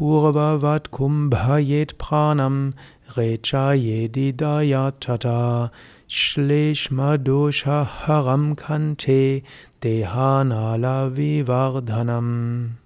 purvavat kumbhayet pranam rechayedi Tata shleshma dosha haram kante dehanala vivardhanam.